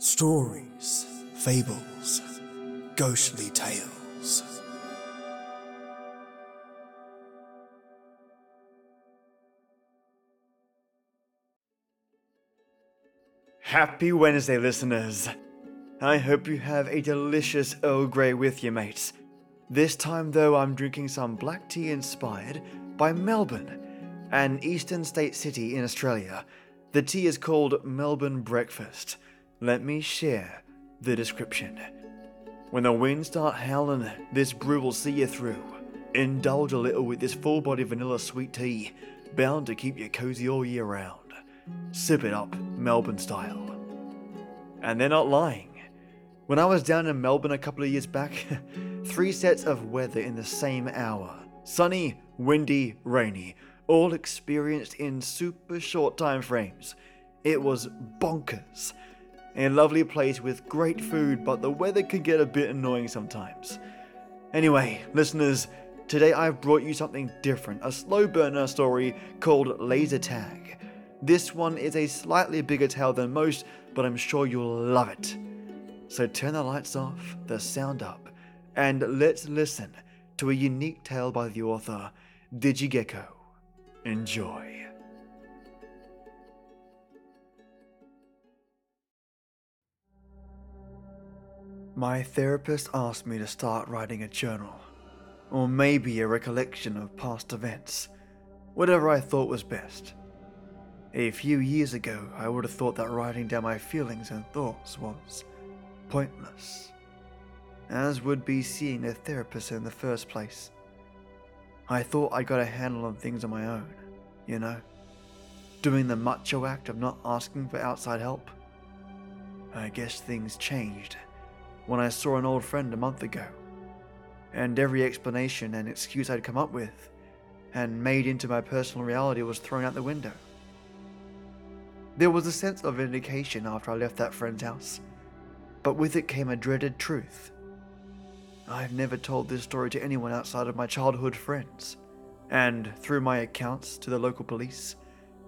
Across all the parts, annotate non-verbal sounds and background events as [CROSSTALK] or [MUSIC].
Stories, fables, ghostly tales. Happy Wednesday, listeners. I hope you have a delicious Earl Grey with you, mates. This time, though, I'm drinking some black tea inspired by Melbourne, an eastern state city in Australia. The tea is called Melbourne Breakfast. Let me share the description. When the winds start howling, this brew will see you through. Indulge a little with this full body vanilla sweet tea, bound to keep you cozy all year round. Sip it up, Melbourne style. And they're not lying. When I was down in Melbourne a couple of years back, [LAUGHS] three sets of weather in the same hour sunny, windy, rainy, all experienced in super short time frames. It was bonkers. A lovely place with great food, but the weather can get a bit annoying sometimes. Anyway, listeners, today I've brought you something different a slow burner story called Laser Tag. This one is a slightly bigger tale than most, but I'm sure you'll love it. So turn the lights off, the sound up, and let's listen to a unique tale by the author, Digigekko. Enjoy. My therapist asked me to start writing a journal, or maybe a recollection of past events, whatever I thought was best. A few years ago, I would have thought that writing down my feelings and thoughts was pointless, as would be seeing a therapist in the first place. I thought I got a handle on things on my own, you know, doing the macho act of not asking for outside help. I guess things changed when I saw an old friend a month ago, and every explanation and excuse I'd come up with and made into my personal reality was thrown out the window. There was a sense of vindication after I left that friend's house, but with it came a dreaded truth. I've never told this story to anyone outside of my childhood friends, and through my accounts to the local police,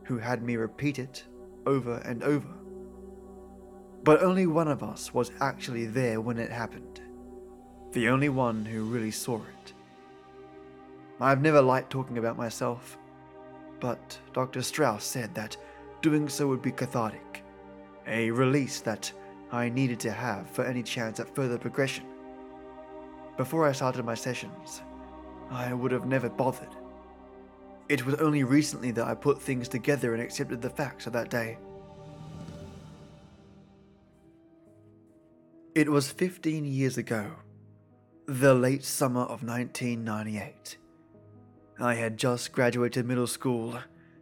who had me repeat it over and over. But only one of us was actually there when it happened. The only one who really saw it. I've never liked talking about myself, but Dr. Strauss said that doing so would be cathartic, a release that I needed to have for any chance at further progression. Before I started my sessions, I would have never bothered. It was only recently that I put things together and accepted the facts of that day. It was 15 years ago, the late summer of 1998. I had just graduated middle school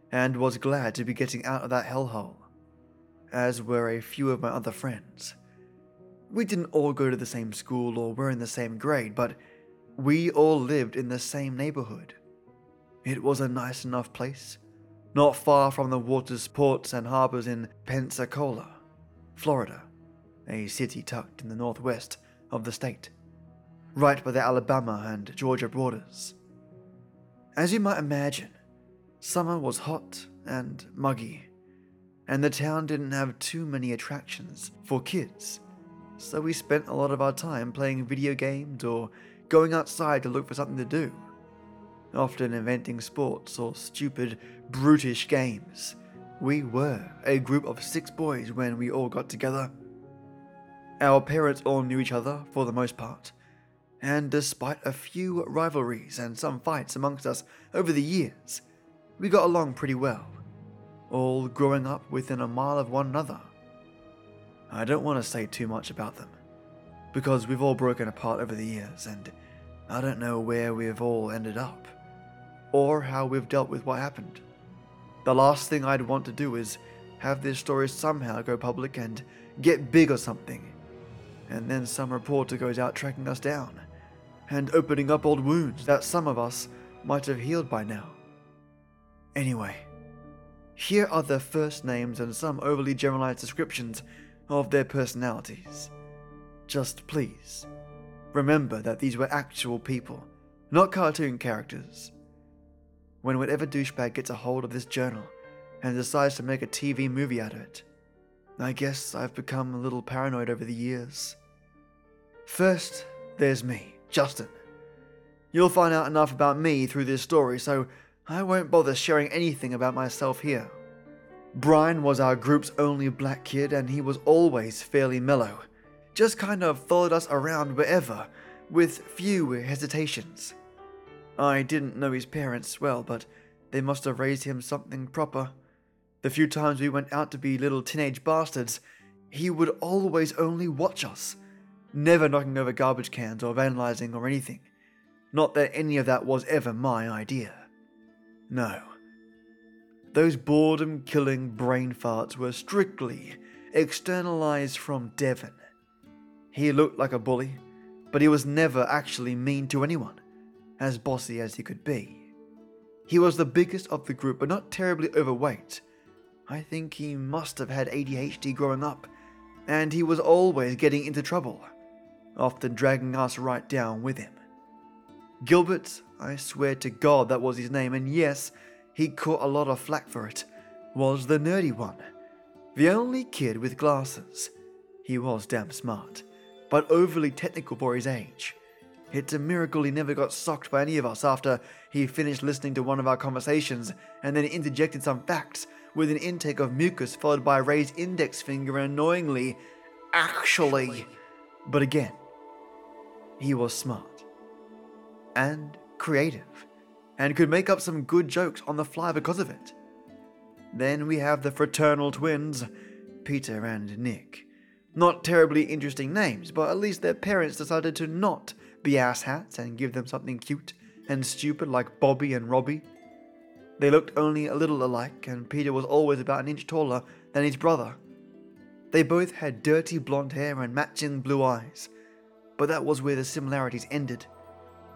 and was glad to be getting out of that hellhole, as were a few of my other friends. We didn't all go to the same school or were in the same grade, but we all lived in the same neighborhood. It was a nice enough place, not far from the waters, ports, and harbors in Pensacola, Florida, a city tucked in the northwest of the state, right by the Alabama and Georgia borders. As you might imagine, summer was hot and muggy, and the town didn't have too many attractions for kids so we spent a lot of our time playing video games or going outside to look for something to do. Often inventing sports or stupid, brutish games. We were a group of six boys when we all got together. Our parents all knew each other for the most part, and despite a few rivalries and some fights amongst us over the years, we got along pretty well, all growing up within a mile of one another. I don't want to say too much about them, because we've all broken apart over the years, and I don't know where we've all ended up, or how we've dealt with what happened. The last thing I'd want to do is have this story somehow go public and get big or something, and then some reporter goes out tracking us down, and opening up old wounds that some of us might have healed by now. Anyway, here are their first names and some overly generalized descriptions of their personalities. Just please, remember that these were actual people, not cartoon characters. When whatever douchebag gets a hold of this journal and decides to make a TV movie out of it, I guess I've become a little paranoid over the years. First, there's me, Justin. You'll find out enough about me through this story, so I won't bother sharing anything about myself here. Brian was our group's only black kid, and he was always fairly mellow. Just kind of followed us around wherever, with few hesitations. I didn't know his parents well, but they must have raised him something proper. The few times we went out to be little teenage bastards, he would always only watch us, never knocking over garbage cans or vandalizing or anything. Not that any of that was ever my idea. No. Those boredom killing brain farts were strictly externalized from Devon. He looked like a bully, but he was never actually mean to anyone, as bossy as he could be. He was the biggest of the group, but not terribly overweight. I think he must have had ADHD growing up, and he was always getting into trouble, often dragging us right down with him. Gilbert, I swear to God that was his name, and yes, he caught a lot of flack for it, was the nerdy one. The only kid with glasses. He was damn smart, but overly technical for his age. It's a miracle he never got socked by any of us after he finished listening to one of our conversations and then interjected some facts with an intake of mucus followed by a raised index finger and annoyingly, actually. But again, he was smart and creative and could make up some good jokes on the fly because of it. Then we have the fraternal twins, Peter and Nick. Not terribly interesting names, but at least their parents decided to not be asshats and give them something cute and stupid like Bobby and Robbie. They looked only a little alike, and Peter was always about an inch taller than his brother. They both had dirty blonde hair and matching blue eyes, but that was where the similarities ended.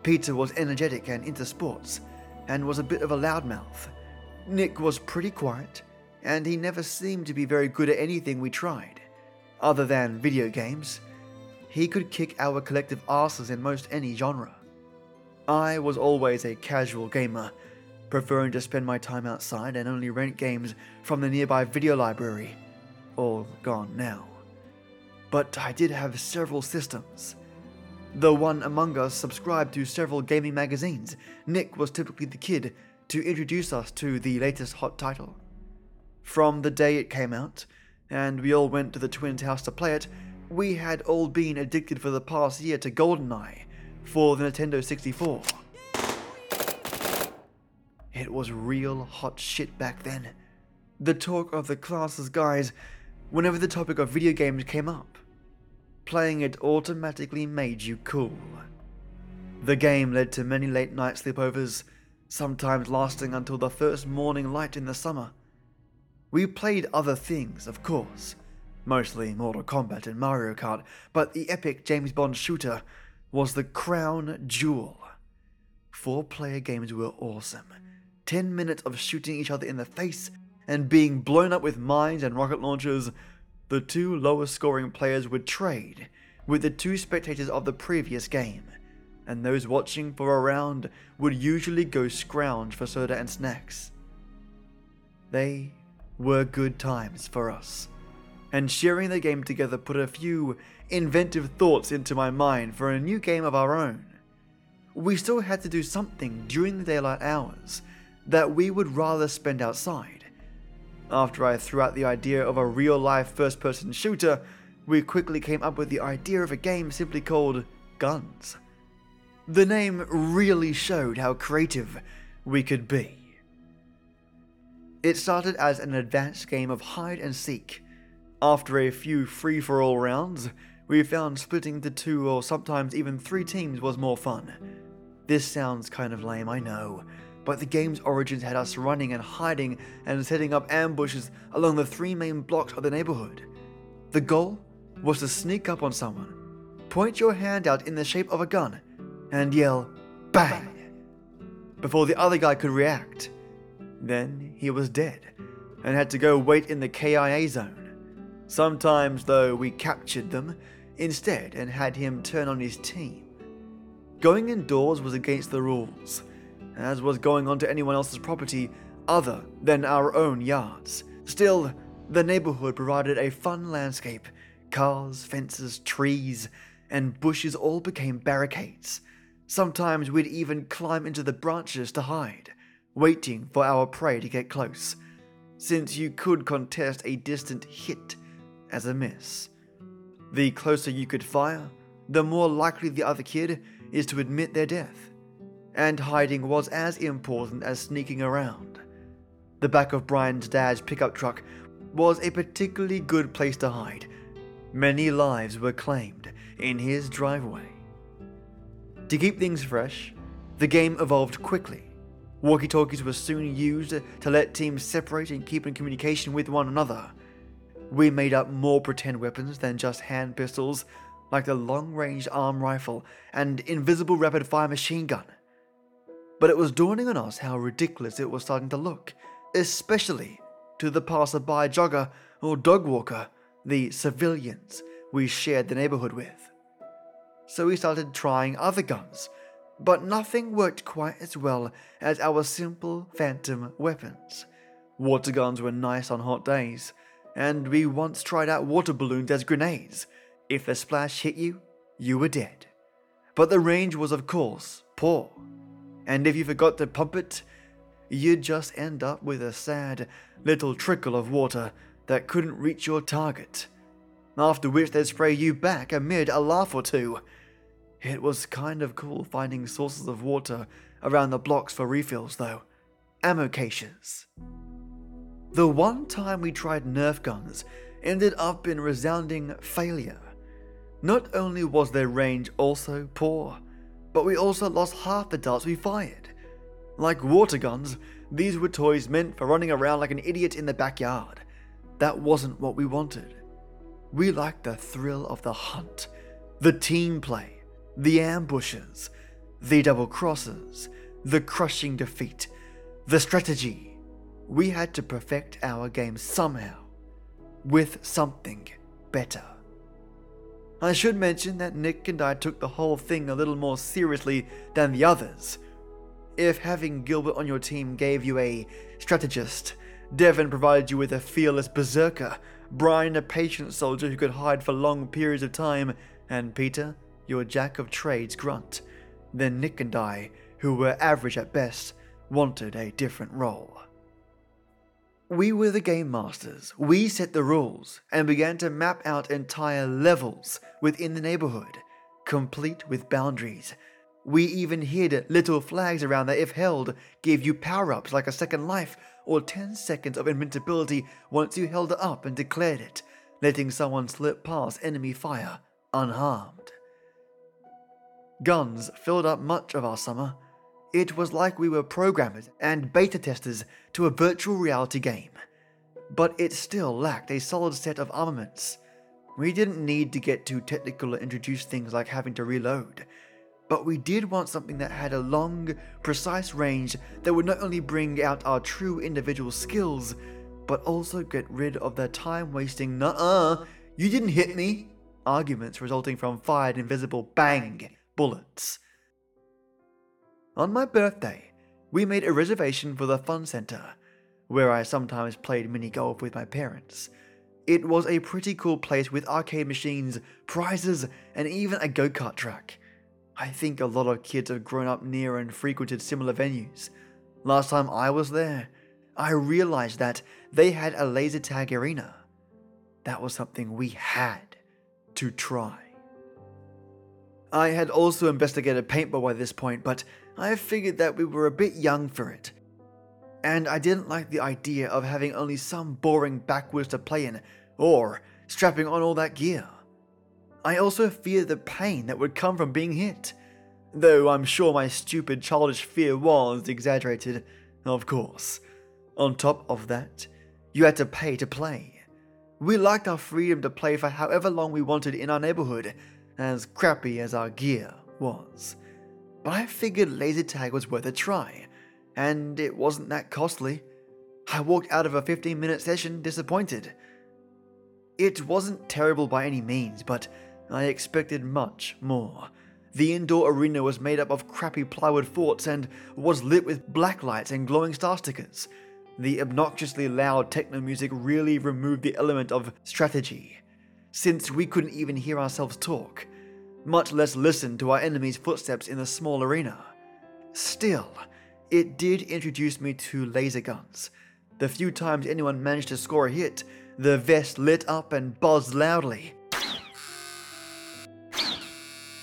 Peter was energetic and into sports, and was a bit of a loudmouth. Nick was pretty quiet, and he never seemed to be very good at anything we tried, other than video games. He could kick our collective asses in most any genre. I was always a casual gamer, preferring to spend my time outside and only rent games from the nearby video library, all gone now. But I did have several systems. Though one among us subscribed to several gaming magazines, Nick was typically the kid to introduce us to the latest hot title. From the day it came out, and we all went to the twins' house to play it, we had all been addicted for the past year to GoldenEye for the Nintendo 64. It was real hot shit back then. The talk of the classes guys whenever the topic of video games came up. Playing it automatically made you cool. The game led to many late night sleepovers, sometimes lasting until the first morning light in the summer. We played other things, of course, mostly Mortal Kombat and Mario Kart, but the epic James Bond shooter was the crown jewel. Four player games were awesome. 10 minutes of shooting each other in the face and being blown up with mines and rocket launchers the two lowest scoring players would trade with the two spectators of the previous game, and those watching for a round would usually go scrounge for soda and snacks. They were good times for us, and sharing the game together put a few inventive thoughts into my mind for a new game of our own. We still had to do something during the daylight hours that we would rather spend outside after I threw out the idea of a real life first person shooter, we quickly came up with the idea of a game simply called Guns. The name really showed how creative we could be. It started as an advanced game of hide and seek. After a few free for all rounds, we found splitting into two or sometimes even three teams was more fun. This sounds kind of lame, I know, but the game's origins had us running and hiding and setting up ambushes along the three main blocks of the neighborhood. The goal was to sneak up on someone, point your hand out in the shape of a gun, and yell, BANG! before the other guy could react. Then he was dead and had to go wait in the KIA zone. Sometimes, though, we captured them instead and had him turn on his team. Going indoors was against the rules as was going onto anyone else's property other than our own yards. Still, The neighborhood provided a fun landscape. Cars, fences, trees, and bushes all became barricades. Sometimes we'd even climb into the branches to hide, waiting for our prey to get close, since you could contest a distant hit as a miss. The closer you could fire, the more likely the other kid is to admit their death. And hiding was as important as sneaking around. The back of Brian's dad's pickup truck was a particularly good place to hide. Many lives were claimed in his driveway. To keep things fresh, the game evolved quickly. Walkie talkies were soon used to let teams separate and keep in communication with one another. We made up more pretend weapons than just hand pistols, like the long range arm rifle and invisible rapid fire machine gun. But it was dawning on us how ridiculous it was starting to look, especially to the passerby jogger or dog walker, the civilians we shared the neighborhood with. So we started trying other guns, but nothing worked quite as well as our simple phantom weapons. Water guns were nice on hot days, and we once tried out water balloons as grenades. If the splash hit you, you were dead. But the range was, of course, poor. And if you forgot to pump it, you'd just end up with a sad little trickle of water that couldn't reach your target. After which they'd spray you back amid a laugh or two. It was kind of cool finding sources of water around the blocks for refills, though. Ammo caches. The one time we tried Nerf guns ended up in resounding failure. Not only was their range also poor, but we also lost half the darts we fired. Like water guns, these were toys meant for running around like an idiot in the backyard. That wasn't what we wanted. We liked the thrill of the hunt, the team play, the ambushes, the double crosses, the crushing defeat, the strategy. We had to perfect our game somehow, with something better. I should mention that Nick and I took the whole thing a little more seriously than the others. If having Gilbert on your team gave you a strategist, Devon provided you with a fearless berserker, Brian a patient soldier who could hide for long periods of time, and Peter, your jack of trades grunt, then Nick and I, who were average at best, wanted a different role. We were the game masters. We set the rules and began to map out entire levels within the neighborhood, complete with boundaries we even hid little flags around that, if held, gave you power ups like a second life or 10 seconds of invincibility once you held it up and declared it, letting someone slip past enemy fire unharmed. Guns filled up much of our summer. It was like we were programmers and beta testers to a virtual reality game. But it still lacked a solid set of armaments. We didn't need to get too technical or introduce things like having to reload but we did want something that had a long, precise range that would not only bring out our true individual skills, but also get rid of the time wasting, nuh uh, you didn't hit me arguments resulting from fired invisible bang bullets. On my birthday, we made a reservation for the fun center, where I sometimes played mini golf with my parents. It was a pretty cool place with arcade machines, prizes, and even a go kart track. I think a lot of kids have grown up near and frequented similar venues. Last time I was there, I realized that they had a laser tag arena. That was something we had to try. I had also investigated paintball by this point, but I figured that we were a bit young for it. And I didn't like the idea of having only some boring backwoods to play in, or strapping on all that gear. I also feared the pain that would come from being hit. Though I'm sure my stupid childish fear was exaggerated, of course. On top of that, you had to pay to play. We liked our freedom to play for however long we wanted in our neighborhood, as crappy as our gear was. But I figured laser tag was worth a try, and it wasn't that costly. I walked out of a 15 minute session disappointed. It wasn't terrible by any means, but I expected much more. The indoor arena was made up of crappy plywood forts and was lit with black lights and glowing star stickers. The obnoxiously loud techno music really removed the element of strategy, since we couldn't even hear ourselves talk, much less listen to our enemy's footsteps in the small arena. Still, it did introduce me to laser guns. The few times anyone managed to score a hit, the vest lit up and buzzed loudly.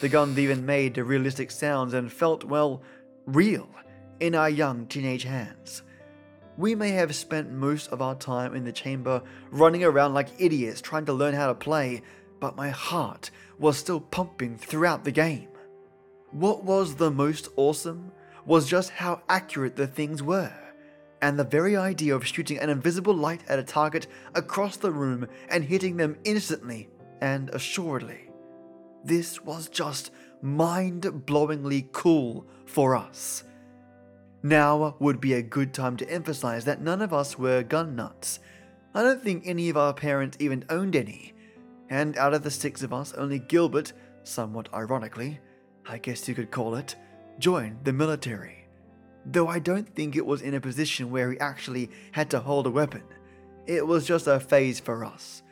The guns even made realistic sounds and felt, well, real in our young teenage hands. We may have spent most of our time in the chamber running around like idiots trying to learn how to play, but my heart was still pumping throughout the game. What was the most awesome was just how accurate the things were, and the very idea of shooting an invisible light at a target across the room and hitting them instantly and assuredly. This was just mind blowingly cool for us. Now would be a good time to emphasize that none of us were gun nuts. I don't think any of our parents even owned any. And out of the six of us, only Gilbert, somewhat ironically, I guess you could call it, joined the military. Though I don't think it was in a position where he actually had to hold a weapon. It was just a phase for us.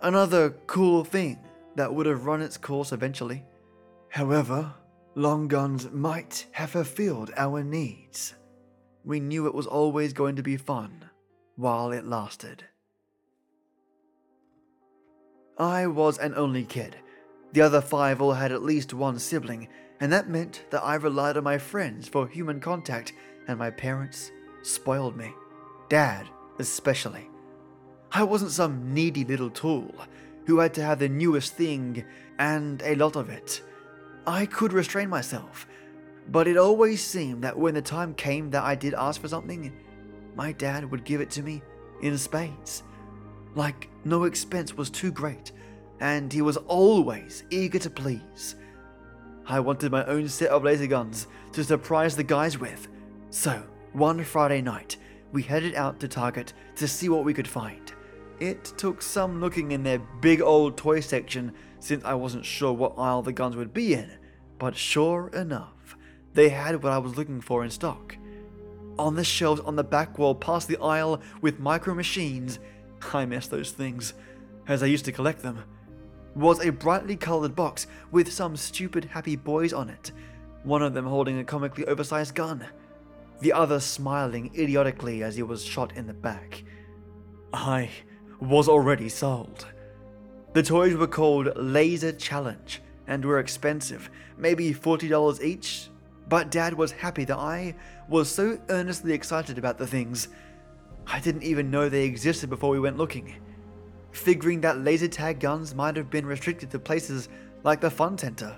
Another cool thing that would have run its course eventually. However, long guns might have fulfilled our needs. We knew it was always going to be fun while it lasted. I was an only kid. The other five all had at least one sibling, and that meant that I relied on my friends for human contact, and my parents spoiled me. Dad, especially. I wasn't some needy little tool who had to have the newest thing and a lot of it. I could restrain myself, but it always seemed that when the time came that I did ask for something, my dad would give it to me in spades. Like no expense was too great, and he was always eager to please. I wanted my own set of laser guns to surprise the guys with. So, one Friday night, we headed out to Target to see what we could find. It took some looking in their big old toy section since I wasn't sure what aisle the guns would be in, but sure enough, they had what I was looking for in stock. On the shelves on the back wall past the aisle with micro machines, I miss those things, as I used to collect them was a brightly coloured box with some stupid happy boys on it, one of them holding a comically oversized gun, the other smiling idiotically as he was shot in the back. I was already sold. The toys were called Laser Challenge and were expensive, maybe $40 each, but Dad was happy that I was so earnestly excited about the things. I didn't even know they existed before we went looking figuring that laser tag guns might have been restricted to places like the fun center.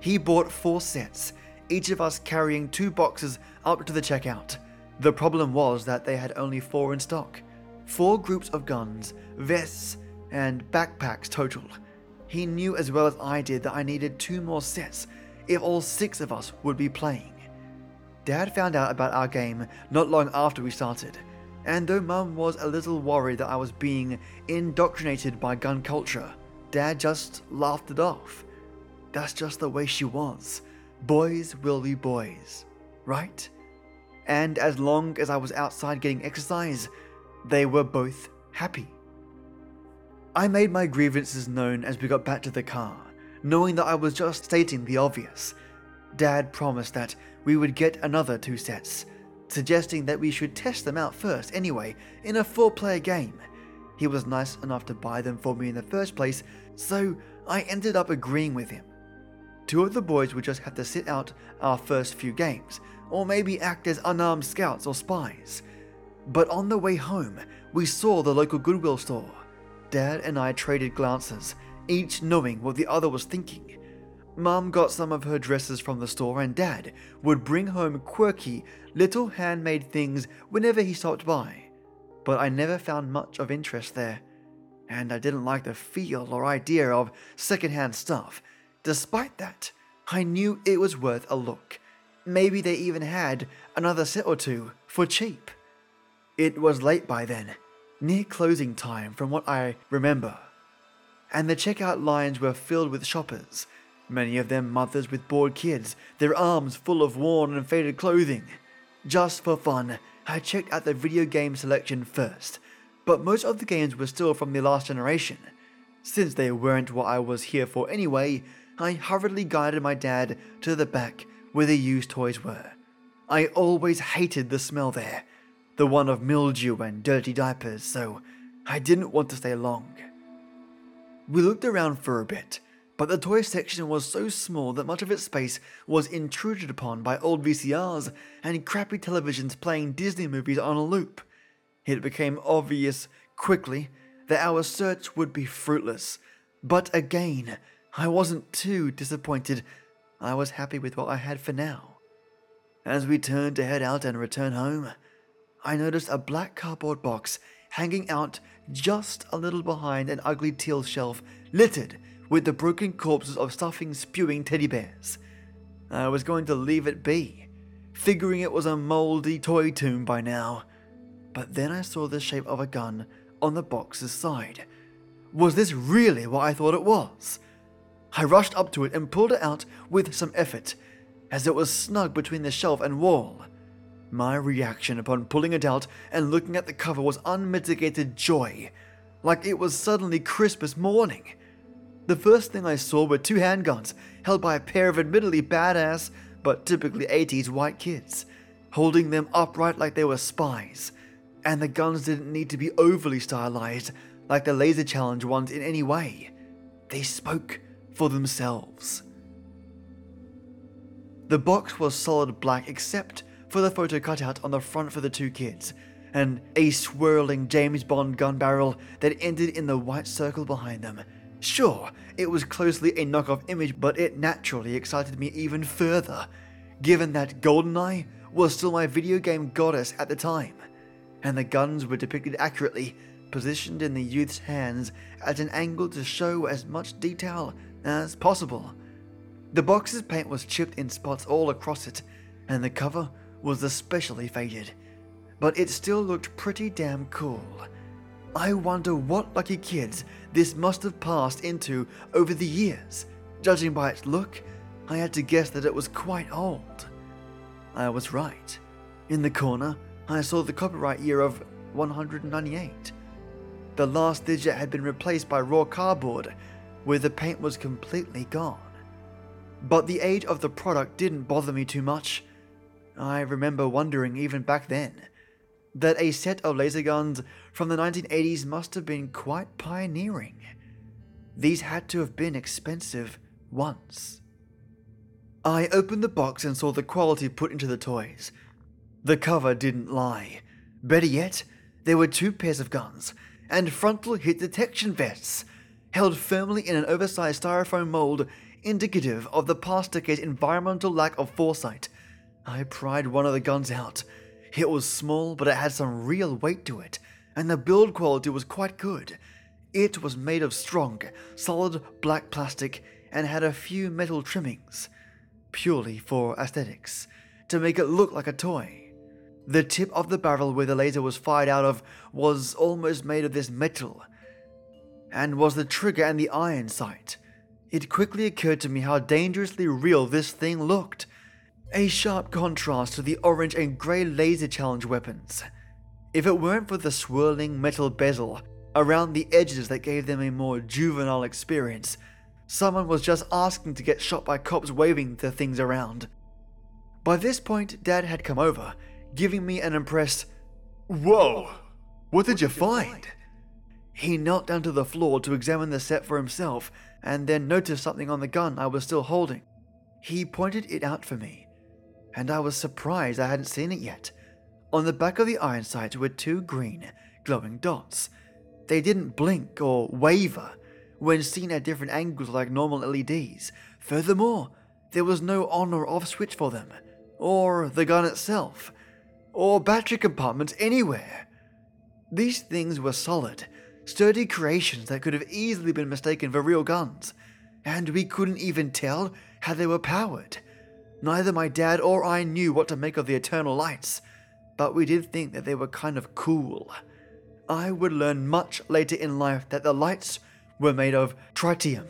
He bought four sets, each of us carrying two boxes up to the checkout. The problem was that they had only four in stock four groups of guns, vests, and backpacks total. He knew as well as I did that I needed two more sets if all six of us would be playing. Dad found out about our game not long after we started and though Mum was a little worried that I was being indoctrinated by gun culture, Dad just laughed it off. That's just the way she was. Boys will be boys, right? And as long as I was outside getting exercise, they were both happy. I made my grievances known as we got back to the car, knowing that I was just stating the obvious. Dad promised that we would get another two sets, suggesting that we should test them out first anyway, in a four player game. He was nice enough to buy them for me in the first place, so I ended up agreeing with him. Two of the boys would just have to sit out our first few games, or maybe act as unarmed scouts or spies. But on the way home, we saw the local Goodwill store. Dad and I traded glances, each knowing what the other was thinking. Mum got some of her dresses from the store, and Dad would bring home quirky, little handmade things whenever he stopped by. But I never found much of interest there, and I didn't like the feel or idea of secondhand stuff. Despite that, I knew it was worth a look. Maybe they even had another set or two for cheap. It was late by then, near closing time from what I remember, and the checkout lines were filled with shoppers many of them mothers with bored kids, their arms full of worn and faded clothing. Just for fun, I checked out the video game selection first, but most of the games were still from the last generation. Since they weren't what I was here for anyway, I hurriedly guided my dad to the back where the used toys were. I always hated the smell there, the one of mildew and dirty diapers, so I didn't want to stay long. We looked around for a bit, but the toy section was so small that much of its space was intruded upon by old VCRs and crappy televisions playing Disney movies on a loop. It became obvious quickly that our search would be fruitless, but again, I wasn't too disappointed. I was happy with what I had for now. As we turned to head out and return home, I noticed a black cardboard box hanging out just a little behind an ugly teal shelf littered with the broken corpses of stuffing spewing teddy bears. I was going to leave it be, figuring it was a moldy toy tomb by now. But then I saw the shape of a gun on the box's side. Was this really what I thought it was? I rushed up to it and pulled it out with some effort, as it was snug between the shelf and wall. My reaction upon pulling it out and looking at the cover was unmitigated joy, like it was suddenly Christmas morning. The first thing I saw were two handguns held by a pair of admittedly badass, but typically 80s white kids, holding them upright like they were spies. And the guns didn't need to be overly stylized like the laser challenge ones in any way. They spoke for themselves. The box was solid black except for the photo cutout on the front for the two kids, and a swirling James Bond gun barrel that ended in the white circle behind them. Sure, it was closely a knockoff image, but it naturally excited me even further, given that GoldenEye was still my video game goddess at the time, and the guns were depicted accurately, positioned in the youth's hands at an angle to show as much detail as possible. The box's paint was chipped in spots all across it, and the cover was especially faded, but it still looked pretty damn cool. I wonder what lucky kids this must have passed into over the years. Judging by its look, I had to guess that it was quite old. I was right. In the corner, I saw the copyright year of 198. The last digit had been replaced by raw cardboard, where the paint was completely gone. But the age of the product didn't bother me too much. I remember wondering even back then that a set of laser guns from the 1980s must have been quite pioneering. These had to have been expensive once. I opened the box and saw the quality put into the toys. The cover didn't lie. Better yet, there were two pairs of guns and frontal hit detection vests held firmly in an oversized styrofoam mold indicative of the past decade's environmental lack of foresight. I pried one of the guns out it was small, but it had some real weight to it, and the build quality was quite good. It was made of strong, solid black plastic and had a few metal trimmings, purely for aesthetics, to make it look like a toy. The tip of the barrel where the laser was fired out of was almost made of this metal, and was the trigger and the iron sight. It quickly occurred to me how dangerously real this thing looked a sharp contrast to the orange and grey laser challenge weapons. If it weren't for the swirling metal bezel around the edges that gave them a more juvenile experience, someone was just asking to get shot by cops waving the things around. By this point, Dad had come over, giving me an impressed, Whoa! What did you find? He knelt down to the floor to examine the set for himself and then noticed something on the gun I was still holding. He pointed it out for me and I was surprised I hadn't seen it yet. On the back of the iron sight were two green, glowing dots. They didn't blink or waver when seen at different angles like normal LEDs. Furthermore, there was no on or off switch for them, or the gun itself, or battery compartments anywhere. These things were solid, sturdy creations that could have easily been mistaken for real guns, and we couldn't even tell how they were powered. Neither my dad or I knew what to make of the eternal lights, but we did think that they were kind of cool. I would learn much later in life that the lights were made of tritium,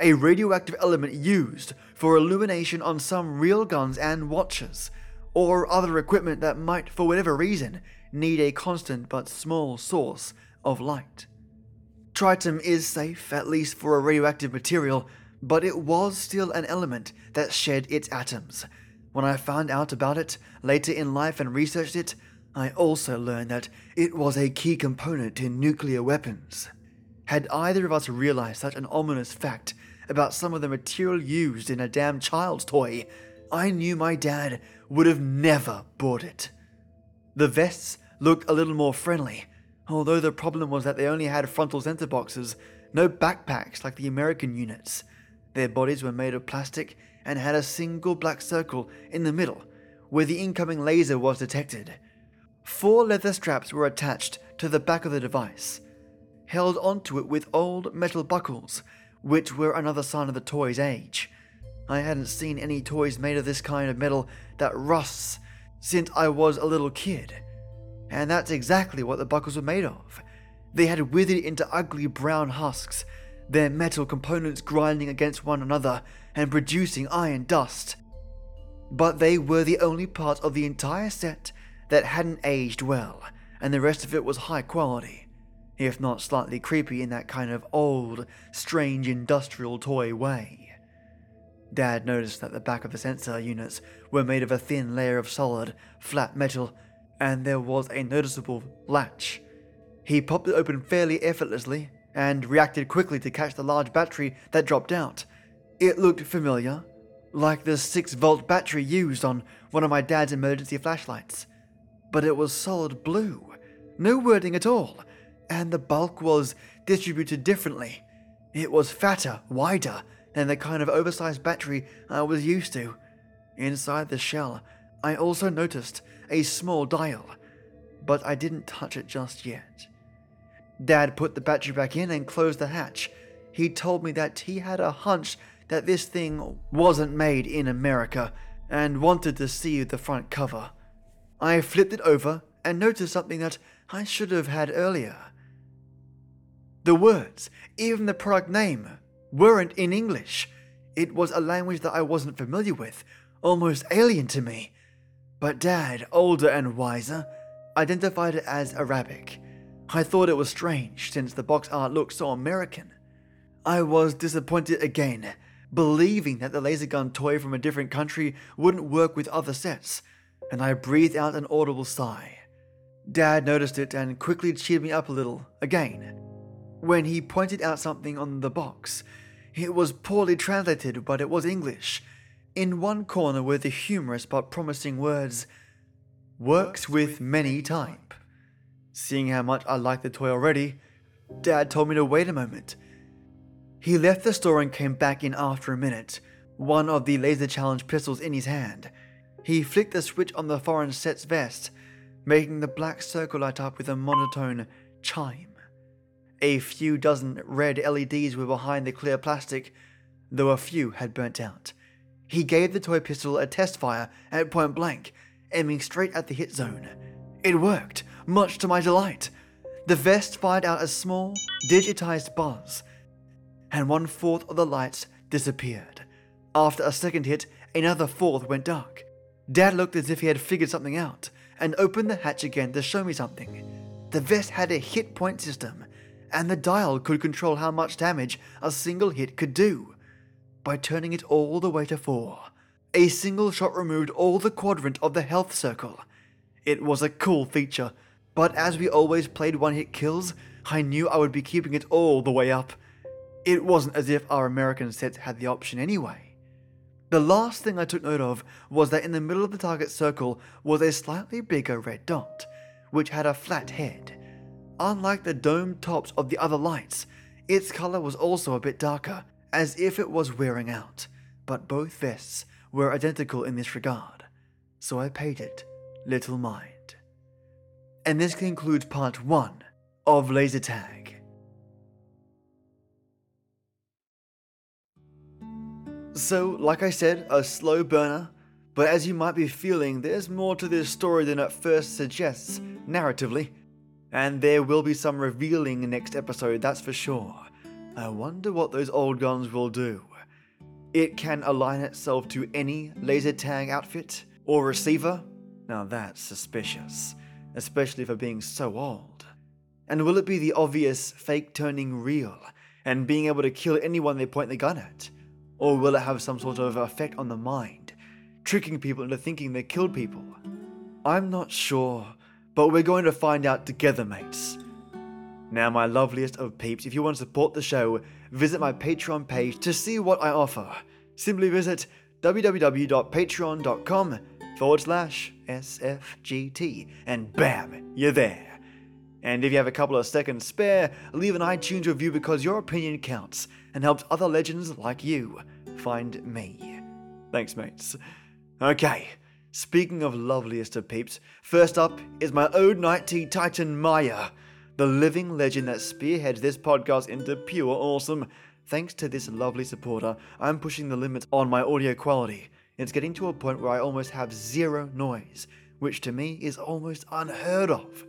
a radioactive element used for illumination on some real guns and watches, or other equipment that might, for whatever reason, need a constant but small source of light. Tritium is safe, at least for a radioactive material, but it was still an element that shed its atoms. When I found out about it later in life and researched it, I also learned that it was a key component in nuclear weapons. Had either of us realized such an ominous fact about some of the material used in a damn child's toy, I knew my dad would have never bought it. The vests looked a little more friendly, although the problem was that they only had frontal center boxes, no backpacks like the American units. Their bodies were made of plastic and had a single black circle in the middle where the incoming laser was detected. Four leather straps were attached to the back of the device, held onto it with old metal buckles, which were another sign of the toy's age. I hadn't seen any toys made of this kind of metal that rusts since I was a little kid. And that's exactly what the buckles were made of. They had withered into ugly brown husks, their metal components grinding against one another and producing iron dust. But they were the only part of the entire set that hadn't aged well, and the rest of it was high quality if not slightly creepy in that kind of old, strange industrial toy way. Dad noticed that the back of the sensor units were made of a thin layer of solid, flat metal, and there was a noticeable latch. He popped it open fairly effortlessly and reacted quickly to catch the large battery that dropped out. It looked familiar, like the 6 volt battery used on one of my dad's emergency flashlights. But it was solid blue, no wording at all, and the bulk was distributed differently. It was fatter, wider than the kind of oversized battery I was used to. Inside the shell, I also noticed a small dial, but I didn't touch it just yet. Dad put the battery back in and closed the hatch. He told me that he had a hunch that this thing wasn't made in America and wanted to see the front cover. I flipped it over and noticed something that I should have had earlier. The words, even the product name, weren't in English. It was a language that I wasn't familiar with, almost alien to me. But Dad, older and wiser, identified it as Arabic. I thought it was strange since the box art looked so American. I was disappointed again, believing that the laser gun toy from a different country wouldn't work with other sets, and I breathed out an audible sigh. Dad noticed it and quickly cheered me up a little, again, when he pointed out something on the box. It was poorly translated, but it was English. In one corner were the humorous but promising words, Works with many type. Seeing how much I liked the toy already, Dad told me to wait a moment. He left the store and came back in after a minute, one of the laser challenge pistols in his hand. He flicked the switch on the foreign set's vest, making the black circle light up with a monotone chime. A few dozen red LEDs were behind the clear plastic, though a few had burnt out. He gave the toy pistol a test fire at point blank, aiming straight at the hit zone. It worked, much to my delight. The vest fired out a small, digitized buzz, and one fourth of the lights disappeared. After a second hit, another fourth went dark. Dad looked as if he had figured something out and opened the hatch again to show me something. The vest had a hit point system and the dial could control how much damage a single hit could do. By turning it all the way to 4, a single shot removed all the quadrant of the health circle. It was a cool feature, but as we always played one hit kills, I knew I would be keeping it all the way up. It wasn't as if our American sets had the option anyway. The last thing I took note of was that in the middle of the target circle was a slightly bigger red dot, which had a flat head. Unlike the domed tops of the other lights, its color was also a bit darker, as if it was wearing out, but both vests were identical in this regard, so I paid it little mind. And this concludes part 1 of Laser Tag. So, like I said, a slow burner, but as you might be feeling, there's more to this story than it first suggests, narratively. And there will be some revealing next episode, that's for sure. I wonder what those old guns will do. It can align itself to any laser tag outfit, Or receiver? Now that's suspicious, especially for being so old. And will it be the obvious fake turning real and being able to kill anyone they point the gun at? Or will it have some sort of effect on the mind, tricking people into thinking they killed people? I'm not sure, but we're going to find out together, mates. Now, my loveliest of peeps, if you want to support the show, visit my Patreon page to see what I offer. Simply visit www.patreon.com forward slash SFGT, and bam, you're there. And if you have a couple of seconds spare, leave an iTunes review because your opinion counts and helps other legends like you find me. Thanks, mates. Okay, speaking of loveliest of peeps, first up is my Ode Night Tea Titan Mayah, the living legend that spearheads this podcast into pure awesome. Thanks to this lovely supporter, I'm pushing the limits on my audio quality. It's getting to a point where I almost have zero noise, which to me is almost unheard of.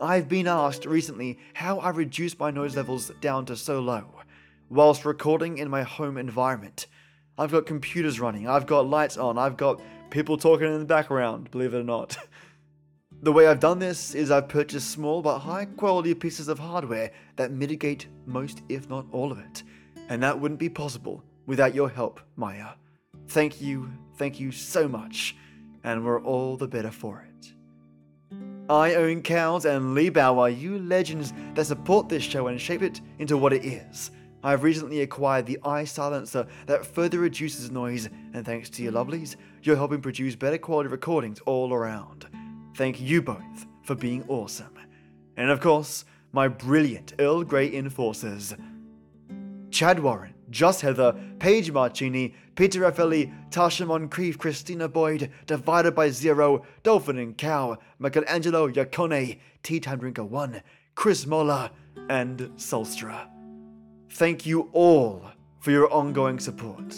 I've been asked recently how I reduce my noise levels down to so low, whilst recording in my home environment. I've got computers running, I've got lights on, I've got people talking in the background, believe it or not. The way I've done this is I've purchased small but high quality pieces of hardware that mitigate most, if not all of it. And that wouldn't be possible without your help, Mayah. Thank you, thank you so much, and we're all the better for it. I own cows and Lee Bower, you legends that support this show and shape it into what it is. I've recently acquired the eye silencer that further reduces noise, and thanks to you lovelies, you're helping produce better quality recordings all around. Thank you both for being awesome. And of course, my brilliant Earl Grey enforcers Chad Warren, Just Heather, Page Marchini, Peter Raffaelli, Tasha Moncrief, Christina Boyd, Divided by Zero, Dolphin and Cow, Michelangelo Yacone, Tea Time Drinker 1, Chris Moller, and Solstra. Thank you all for your ongoing support.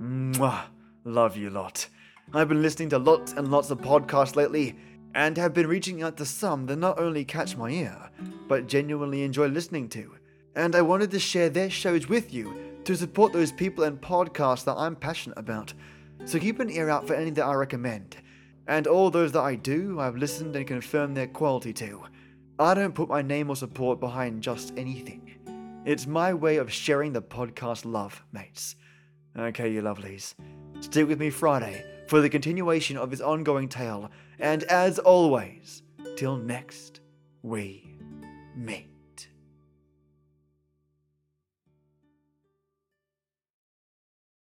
Mwah. Love you lot. I've been listening to lots and lots of podcasts lately, and have been reaching out to some that not only catch my ear, but genuinely enjoy listening to. And I wanted to share their shows with you to support those people and podcasts that I'm passionate about. So keep an ear out for any that I recommend. And all those that I do, I've listened and confirmed their quality to. I don't put my name or support behind just anything. It's my way of sharing the podcast love, mates. Okay, you lovelies. Stick with me Friday for the continuation of this ongoing tale, and as always, till next we meet.